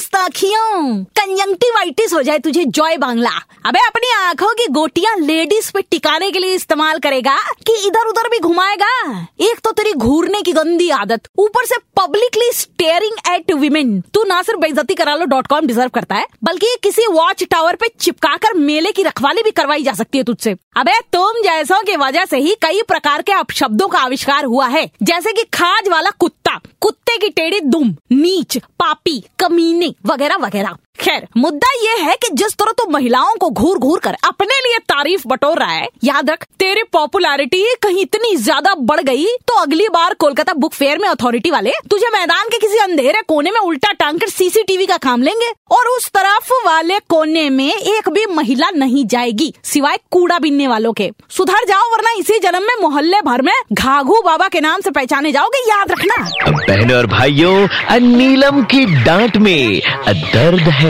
गुस्ताखियों conjunctivitis हो जाए तुझे, जॉय बांग्ला। अबे अपनी आँखों की गोटियाँ लेडीज़ पे टिकाने के लिए इस्तेमाल करेगा कि इधर उधर भी घुमाएगा। एक तो तेरी घूरने की गंदी आदत, ऊपर से पब्लिकली स्टेयरिंग एट विमेन तू ना सिर्फ़ बेइज्जती करा लो डॉट कॉम डिजर्व करता है, बल्कि किसी वॉच टावर पे चिपका कर मेले की रखवाली भी करवाई जा सकती है तुझसे। अबे तुम जैसों की वजह से ही कई प्रकार के अपशब्दों का आविष्कार हुआ है, जैसे कि खाज वाला कुत्ता। कुत्ते की टेढ़ी दुम नीच पापी कमीने वगैरह वगैरह खैर, मुद्दा ये है कि जिस तरह तू महिलाओं को घूर घूर कर अपने लिए तारीफ़ बटोर रहा है, याद रख, तेरी पॉपुलैरिटी कहीं इतनी ज़्यादा बढ़ गई तो अगली बार कोलकाता बुक फेयर में अथॉरिटी वाले तुझे मैदान के किसी अंधेरे कोने में उल्टा टांग कर सीसीटीवी का काम लेंगे, और उस तरफ़ वाले कोने में एक भी महिला नहीं जाएगी, सिवाय कूड़ा बीनने वालों के। सुधर जाओ, वरना इसी जन्म में मोहल्ले भर में घाघू बाबा के नाम से पहचाने जाओगे, याद रखना। बहनों और भाइयों नीलम की डांट में दर्द है।